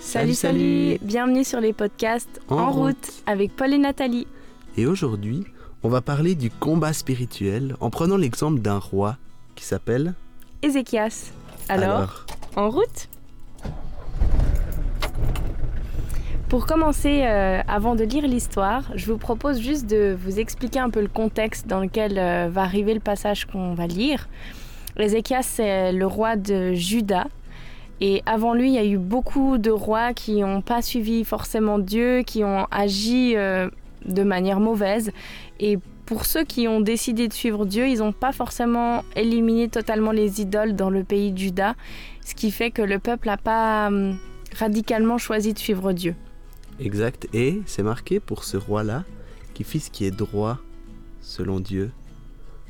Salut, salut, Bienvenue sur les podcasts En, route. avec Paul et Nathalie. Et aujourd'hui, on va parler du combat spirituel en prenant l'exemple d'un roi qui s'appelle Ézéchias. Alors, en route? Pour commencer, euh, avant de lire l'histoire, je vous propose juste de vous expliquer un peu le contexte dans lequel euh, va arriver le passage qu'on va lire. Ézéchias, c'est le roi de Juda. Et avant lui, il y a eu beaucoup de rois qui n'ont pas suivi forcément Dieu, qui ont agi euh, de manière mauvaise. Et pour ceux qui ont décidé de suivre Dieu, ils n'ont pas forcément éliminé totalement les idoles dans le pays de Juda, ce qui fait que le peuple n'a pas hum, radicalement choisi de suivre Dieu. Exact. Et c'est marqué pour ce roi-là qui fit ce qui est droit selon Dieu.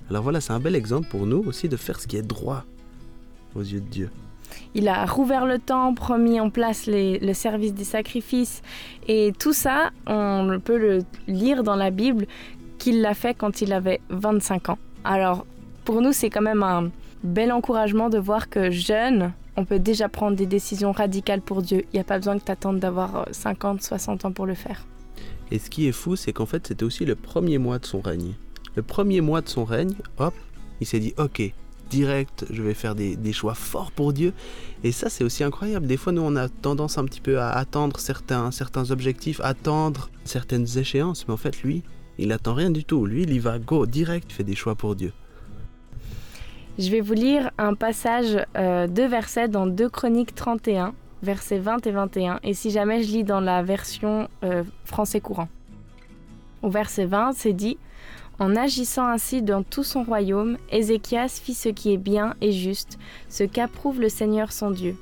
Alors voilà, c'est un bel exemple pour nous aussi de faire ce qui est droit aux yeux de Dieu. Il a rouvert le temple, remis en place le service des sacrifices. Et tout ça, on peut le lire dans la Bible qu'il l'a fait quand il avait 25 ans. Alors, pour nous, c'est quand même un bel encouragement de voir que jeune, on peut déjà prendre des décisions radicales pour Dieu. Il n'y a pas besoin que tu attendes d'avoir 50, 60 ans pour le faire. Et ce qui est fou, c'est qu'en fait, c'était aussi le premier mois de son règne. Le premier mois de son règne, hop, il s'est dit, ok, direct, je vais faire des, choix forts pour Dieu. Et ça, c'est aussi incroyable. Des fois, nous, on a tendance un petit peu à attendre certains, certains objectifs, attendre certaines échéances. Mais en fait, lui, il attend rien du tout. Lui, il y va go, direct, fait des choix pour Dieu. Je vais vous lire un passage euh, de versets dans 2 Chroniques 31, versets 20 et 21. Et si jamais je lis dans la version euh, français courant. Au verset 20, c'est dit En agissant ainsi dans tout son royaume, Ézéchias fit ce qui est bien et juste, ce qu'approuve le Seigneur son Dieu.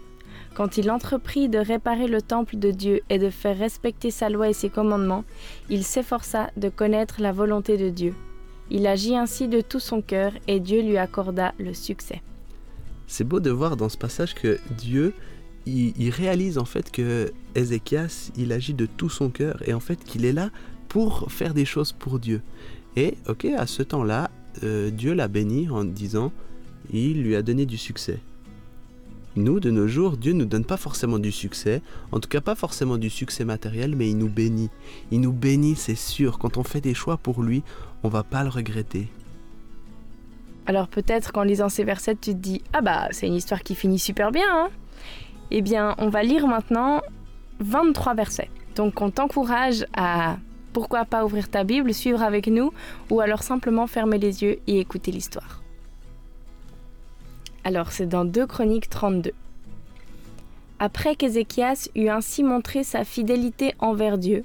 Quand il entreprit de réparer le temple de Dieu et de faire respecter sa loi et ses commandements, il s'efforça de connaître la volonté de Dieu. Il agit ainsi de tout son cœur et Dieu lui accorda le succès. C'est beau de voir dans ce passage que Dieu, il, réalise en fait que Ézéchias, il agit de tout son cœur et en fait qu'il est là pour faire des choses pour Dieu. Et ok, à ce temps-là, euh, Dieu l'a béni en disant, il lui a donné du succès. Nous, de nos jours, Dieu ne nous donne pas forcément du succès, en tout cas pas forcément du succès matériel, mais il nous bénit. Il nous bénit, c'est sûr. Quand on fait des choix pour lui, on va pas le regretter. Alors peut-être qu'en lisant ces versets, tu te dis Ah bah, c'est une histoire qui finit super bien. Hein eh bien, on va lire maintenant 23 versets. Donc on t'encourage à pourquoi pas ouvrir ta Bible, suivre avec nous, ou alors simplement fermer les yeux et écouter l'histoire. Alors c'est dans 2 Chroniques 32. Après qu'Ézéchias eut ainsi montré sa fidélité envers Dieu,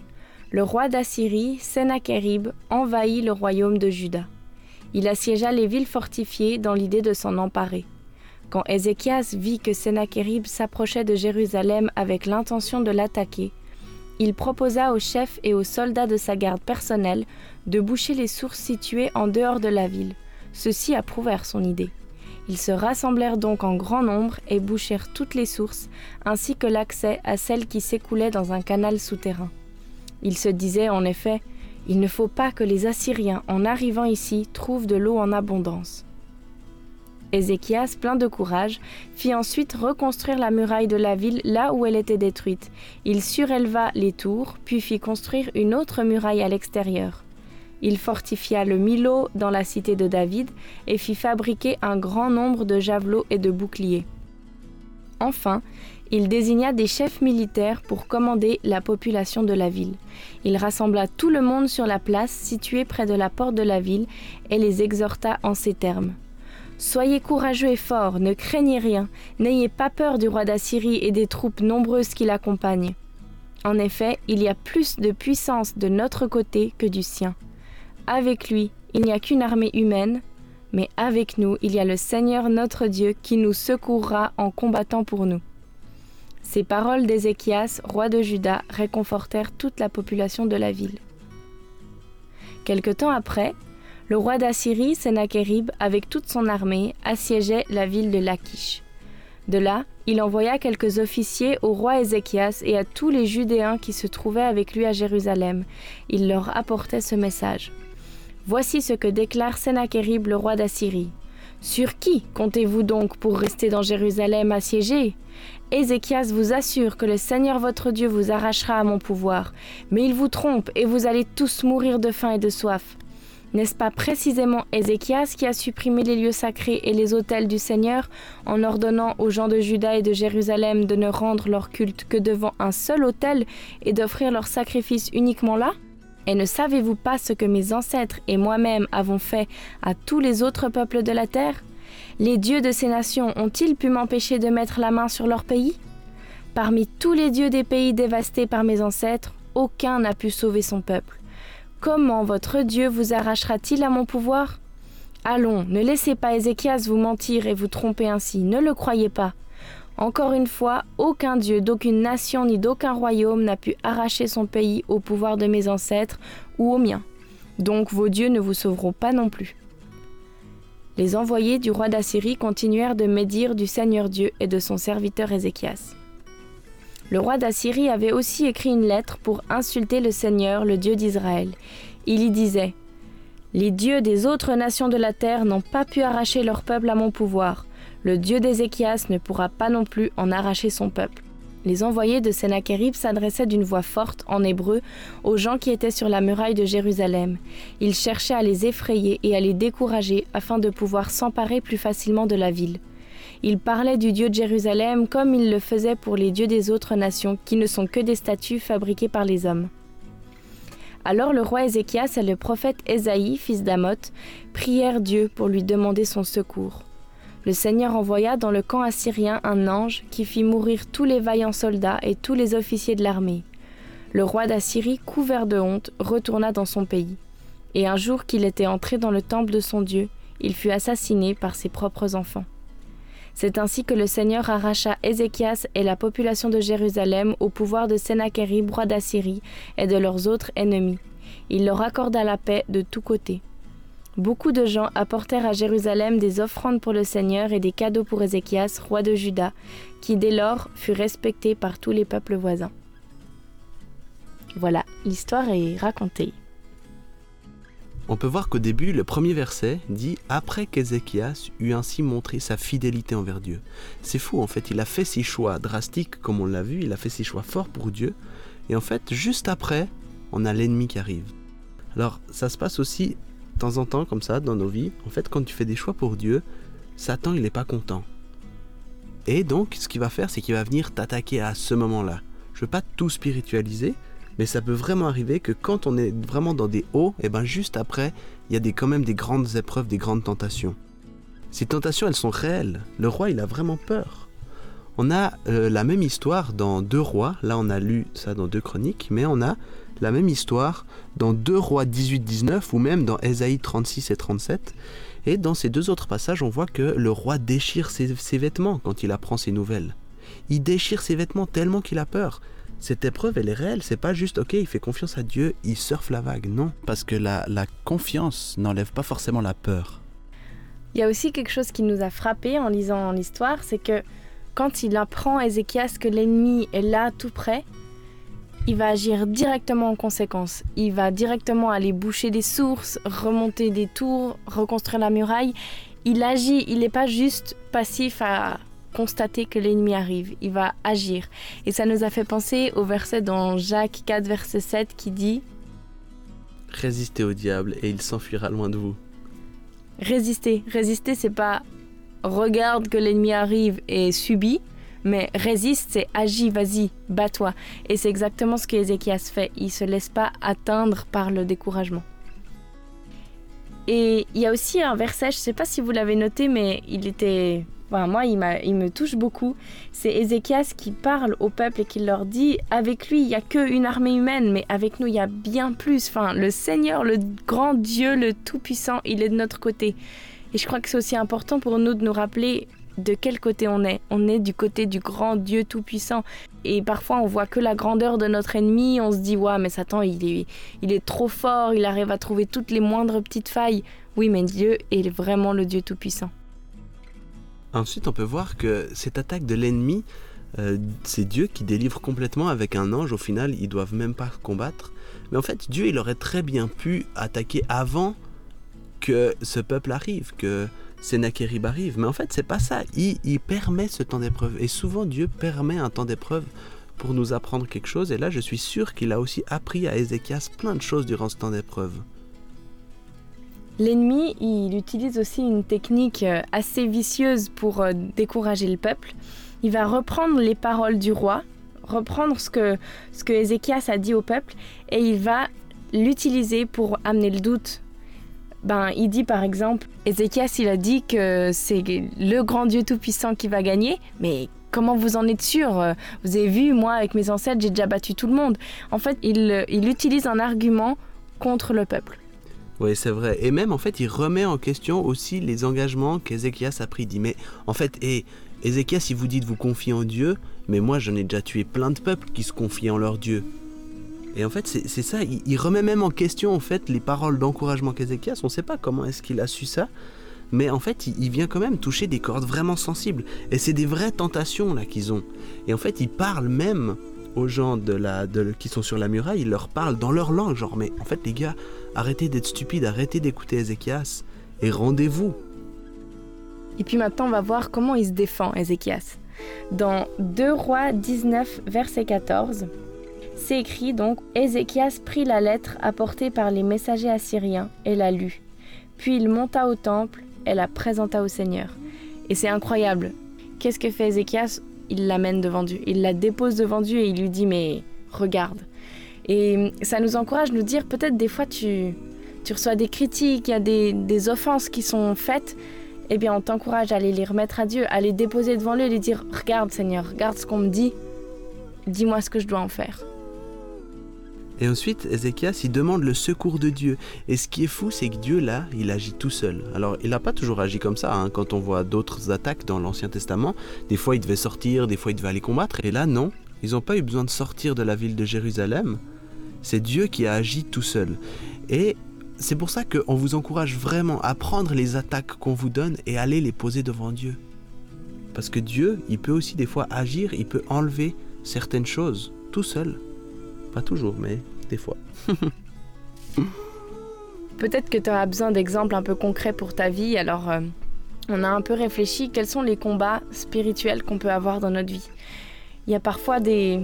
le roi d'Assyrie, Sennacherib, envahit le royaume de Juda. Il assiégea les villes fortifiées dans l'idée de s'en emparer. Quand Ézéchias vit que Sennacherib s'approchait de Jérusalem avec l'intention de l'attaquer, il proposa aux chefs et aux soldats de sa garde personnelle de boucher les sources situées en dehors de la ville. Ceux-ci approuvèrent son idée. Ils se rassemblèrent donc en grand nombre et bouchèrent toutes les sources, ainsi que l'accès à celles qui s'écoulaient dans un canal souterrain. Ils se disaient en effet Il ne faut pas que les Assyriens, en arrivant ici, trouvent de l'eau en abondance. Ézéchias, plein de courage, fit ensuite reconstruire la muraille de la ville là où elle était détruite. Il suréleva les tours, puis fit construire une autre muraille à l'extérieur. Il fortifia le Milo dans la cité de David et fit fabriquer un grand nombre de javelots et de boucliers. Enfin, il désigna des chefs militaires pour commander la population de la ville. Il rassembla tout le monde sur la place située près de la porte de la ville et les exhorta en ces termes. Soyez courageux et forts, ne craignez rien, n'ayez pas peur du roi d'Assyrie et des troupes nombreuses qui l'accompagnent. En effet, il y a plus de puissance de notre côté que du sien. Avec lui, il n'y a qu'une armée humaine, mais avec nous, il y a le Seigneur notre Dieu qui nous secourra en combattant pour nous. Ces paroles d'Ézéchias, roi de Juda, réconfortèrent toute la population de la ville. Quelque temps après, le roi d'Assyrie, Sennacherib, avec toute son armée, assiégeait la ville de Lachish. De là, il envoya quelques officiers au roi Ézéchias et à tous les Judéens qui se trouvaient avec lui à Jérusalem. Il leur apportait ce message. Voici ce que déclare Sennacherib, le roi d'Assyrie. Sur qui comptez-vous donc pour rester dans Jérusalem assiégé? Ézéchias vous assure que le Seigneur votre Dieu vous arrachera à mon pouvoir, mais il vous trompe et vous allez tous mourir de faim et de soif. N'est-ce pas précisément Ézéchias qui a supprimé les lieux sacrés et les autels du Seigneur en ordonnant aux gens de Juda et de Jérusalem de ne rendre leur culte que devant un seul autel et d'offrir leurs sacrifices uniquement là? Et ne savez-vous pas ce que mes ancêtres et moi-même avons fait à tous les autres peuples de la terre? Les dieux de ces nations ont-ils pu m'empêcher de mettre la main sur leur pays? Parmi tous les dieux des pays dévastés par mes ancêtres, aucun n'a pu sauver son peuple. Comment votre Dieu vous arrachera-t-il à mon pouvoir? Allons, ne laissez pas Ézéchias vous mentir et vous tromper ainsi, ne le croyez pas. Encore une fois, aucun Dieu d'aucune nation ni d'aucun royaume n'a pu arracher son pays au pouvoir de mes ancêtres ou au mien. Donc vos dieux ne vous sauveront pas non plus. Les envoyés du roi d'Assyrie continuèrent de médire du Seigneur Dieu et de son serviteur Ézéchias. Le roi d'Assyrie avait aussi écrit une lettre pour insulter le Seigneur, le Dieu d'Israël. Il y disait Les dieux des autres nations de la terre n'ont pas pu arracher leur peuple à mon pouvoir. Le Dieu d'Ézéchias ne pourra pas non plus en arracher son peuple. Les envoyés de Sennacherib s'adressaient d'une voix forte, en hébreu, aux gens qui étaient sur la muraille de Jérusalem. Ils cherchaient à les effrayer et à les décourager afin de pouvoir s'emparer plus facilement de la ville. Il parlait du Dieu de Jérusalem comme il le faisait pour les dieux des autres nations, qui ne sont que des statues fabriquées par les hommes. Alors le roi Ézéchias et le prophète Ésaïe, fils d'Amoth, prièrent Dieu pour lui demander son secours. Le Seigneur envoya dans le camp assyrien un ange qui fit mourir tous les vaillants soldats et tous les officiers de l'armée. Le roi d'Assyrie, couvert de honte, retourna dans son pays. Et un jour qu'il était entré dans le temple de son Dieu, il fut assassiné par ses propres enfants. C'est ainsi que le Seigneur arracha Ézéchias et la population de Jérusalem au pouvoir de Sennacherib, roi d'Assyrie, et de leurs autres ennemis. Il leur accorda la paix de tous côtés. Beaucoup de gens apportèrent à Jérusalem des offrandes pour le Seigneur et des cadeaux pour Ézéchias, roi de Juda, qui dès lors fut respecté par tous les peuples voisins. Voilà, l'histoire est racontée. On peut voir qu'au début, le premier verset dit Après qu'Ézéchias eut ainsi montré sa fidélité envers Dieu. C'est fou, en fait, il a fait ses choix drastiques, comme on l'a vu, il a fait ses choix forts pour Dieu. Et en fait, juste après, on a l'ennemi qui arrive. Alors, ça se passe aussi de temps en temps, comme ça, dans nos vies. En fait, quand tu fais des choix pour Dieu, Satan, il n'est pas content. Et donc, ce qu'il va faire, c'est qu'il va venir t'attaquer à ce moment-là. Je ne veux pas tout spiritualiser, mais ça peut vraiment arriver que quand on est vraiment dans des hauts, et ben juste après, il y a des, quand même des grandes épreuves, des grandes tentations. Ces tentations, elles sont réelles. Le roi, il a vraiment peur. On a euh, la même histoire dans Deux Rois. Là, on a lu ça dans Deux Chroniques, mais on a la même histoire dans Deux Rois 18-19 ou même dans Ésaïe 36 et 37. Et dans ces deux autres passages, on voit que le roi déchire ses, ses vêtements quand il apprend ces nouvelles. Il déchire ses vêtements tellement qu'il a peur cette épreuve, elle est réelle. C'est pas juste, ok, il fait confiance à Dieu, il surfe la vague. Non. Parce que la, la confiance n'enlève pas forcément la peur. Il y a aussi quelque chose qui nous a frappé en lisant l'histoire, c'est que quand il apprend Ézéchias que l'ennemi est là tout près, il va agir directement en conséquence. Il va directement aller boucher des sources, remonter des tours, reconstruire la muraille. Il agit, il n'est pas juste passif à constater que l'ennemi arrive, il va agir. Et ça nous a fait penser au verset dans Jacques 4, verset 7 qui dit Résistez au diable et il s'enfuira loin de vous. Résister, résister, c'est pas regarde que l'ennemi arrive et subit, mais résiste, c'est agis, vas-y, bats-toi. Et c'est exactement ce que Ézéchias fait. Il se laisse pas atteindre par le découragement. Et il y a aussi un verset, je sais pas si vous l'avez noté, mais il était moi, il, me touche beaucoup. C'est Ézéchias qui parle au peuple et qui leur dit Avec lui, il n'y a qu'une armée humaine, mais avec nous, il y a bien plus. Enfin, le Seigneur, le grand Dieu, le Tout-Puissant, il est de notre côté. Et je crois que c'est aussi important pour nous de nous rappeler de quel côté on est. On est du côté du grand Dieu Tout-Puissant. Et parfois, on voit que la grandeur de notre ennemi. On se dit Ouais, mais Satan, il est trop fort, il arrive à trouver toutes les moindres petites failles. Oui, mais Dieu est vraiment le Dieu Tout-Puissant. Ensuite, on peut voir que cette attaque de l'ennemi, euh, c'est Dieu qui délivre complètement avec un ange. Au final, ils doivent même pas combattre. Mais en fait, Dieu, il aurait très bien pu attaquer avant que ce peuple arrive, que Sennacherib arrive. Mais en fait, c'est pas ça. Il, permet ce temps d'épreuve. Et souvent, Dieu permet un temps d'épreuve pour nous apprendre quelque chose. Et là, je suis sûr qu'il a aussi appris à Ézéchias plein de choses durant ce temps d'épreuve. L'ennemi, il utilise aussi une technique euh, assez vicieuse pour euh, décourager le peuple. Il va reprendre les paroles du roi, reprendre ce que, ce que Ézéchias a dit au peuple, et il va l'utiliser pour amener le doute. Ben, il dit par exemple, Ézéchias, il a dit que c'est le grand Dieu Tout-Puissant qui va gagner, mais comment vous en êtes sûr? Vous avez vu, moi, avec mes ancêtres, j'ai déjà battu tout le monde. En fait, il, il utilise un argument contre le peuple. Oui, c'est vrai. Et même, en fait, il remet en question aussi les engagements qu'Ézéchias a pris. Il dit, mais en fait, et Ézéchias, si vous dites vous confiez en Dieu, mais moi, j'en ai déjà tué plein de peuples qui se confient en leur Dieu. Et en fait, c'est ça, il, remet même en question en fait les paroles d'encouragement qu'Ézéchias. On ne sait pas comment est-ce qu'il a su ça, mais en fait, il, vient quand même toucher des cordes vraiment sensibles. Et c'est des vraies tentations là qu'ils ont. Et en fait, il parle même aux gens de la, de, qui sont sur la muraille, il leur parle dans leur langue, genre, mais en fait, les gars, arrêtez d'être stupides, arrêtez d'écouter Ézéchias et rendez-vous. Et puis maintenant, on va voir comment il se défend, Ézéchias. Dans 2 Rois 19, verset 14, c'est écrit donc Ézéchias prit la lettre apportée par les messagers assyriens et la lut. Puis il monta au temple et la présenta au Seigneur. Et c'est incroyable. Qu'est-ce que fait Ézéchias Il l'amène devant Dieu. Il la dépose devant Dieu et il lui dit Mais regarde. Et ça nous encourage à nous dire peut-être des fois tu, tu reçois des critiques, il y a des, des offenses qui sont faites eh bien on t'encourage à aller les remettre à Dieu, à les déposer devant lui et lui dire Regarde Seigneur, regarde ce qu'on me dit, dis-moi ce que je dois en faire. Et ensuite, Ézéchias, il demande le secours de Dieu. Et ce qui est fou, c'est que Dieu, là, il agit tout seul. Alors, il n'a pas toujours agi comme ça. Hein. Quand on voit d'autres attaques dans l'Ancien Testament, des fois, il devait sortir, des fois, il devait aller combattre. Et là, non. Ils n'ont pas eu besoin de sortir de la ville de Jérusalem. C'est Dieu qui a agi tout seul. Et c'est pour ça qu'on vous encourage vraiment à prendre les attaques qu'on vous donne et aller les poser devant Dieu. Parce que Dieu, il peut aussi des fois agir, il peut enlever certaines choses tout seul. Pas toujours, mais des fois. Peut-être que tu auras besoin d'exemples un peu concrets pour ta vie, alors euh, on a un peu réfléchi quels sont les combats spirituels qu'on peut avoir dans notre vie? Il y a parfois des,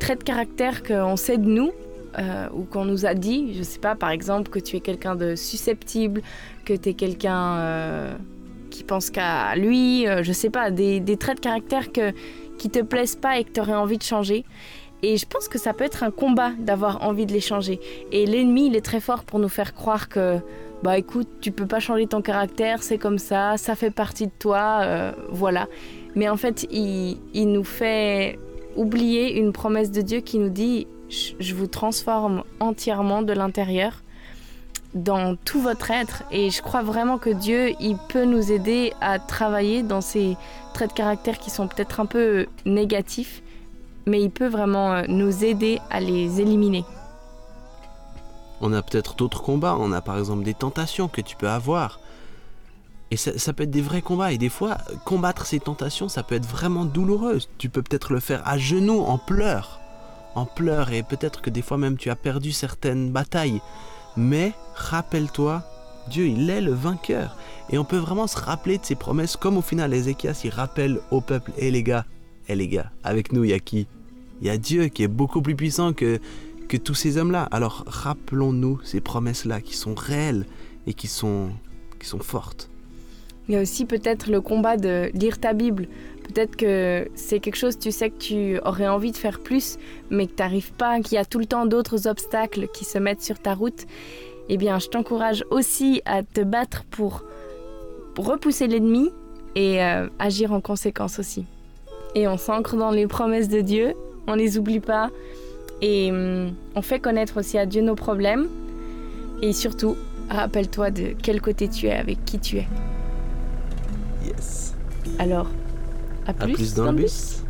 traits de caractère qu'on sait de nous, euh, ou qu'on nous a dit, je sais pas, par exemple, que tu es quelqu'un de susceptible, que tu es quelqu'un euh, qui pense qu'à lui, euh, je sais pas, des, traits de caractère que, qui te plaisent pas et que tu aurais envie de changer. Et je pense que ça peut être un combat d'avoir envie de les changer. Et l'ennemi, il est très fort pour nous faire croire que, bah écoute, tu peux pas changer ton caractère, c'est comme ça, ça fait partie de toi, voilà. Mais en fait, il, il nous fait oublier une promesse de Dieu qui nous dit je vous transforme entièrement de l'intérieur dans tout votre être et je crois vraiment que Dieu il peut nous aider à travailler dans ces traits de caractère qui sont peut-être un peu négatifs mais il peut vraiment euh, nous aider à les éliminer. On a peut-être d'autres combats, on a par exemple des tentations que tu peux avoir. Et ça, peut être des vrais combats. Et des fois, combattre ces tentations, ça peut être vraiment douloureux. Tu peux peut-être le faire à genoux, en pleurs en pleurs et peut-être que des fois même tu as perdu certaines batailles. Mais rappelle-toi, Dieu, il est le vainqueur. Et on peut vraiment se rappeler de ses promesses, comme au final Ézéchias, il rappelle au peuple, hé les gars, hé les gars, avec nous, il y a qui? Il y a Dieu qui est beaucoup plus puissant que, que tous ces hommes-là. Alors rappelons-nous ces promesses-là qui sont réelles et qui sont, qui sont fortes. Il y a aussi peut-être le combat de lire ta Bible. Peut-être que c'est quelque chose, tu sais que tu aurais envie de faire plus, mais que tu n'arrives pas, qu'il y a tout le temps d'autres obstacles qui se mettent sur ta route. Eh bien, je t'encourage aussi à te battre pour, repousser l'ennemi et euh, agir en conséquence aussi. Et on s'ancre dans les promesses de Dieu, on ne les oublie pas et hum, on fait connaître aussi à Dieu nos problèmes. Et surtout, rappelle-toi de quel côté tu es, avec qui tu es. Yes. Alors, à plus, dans, le bus.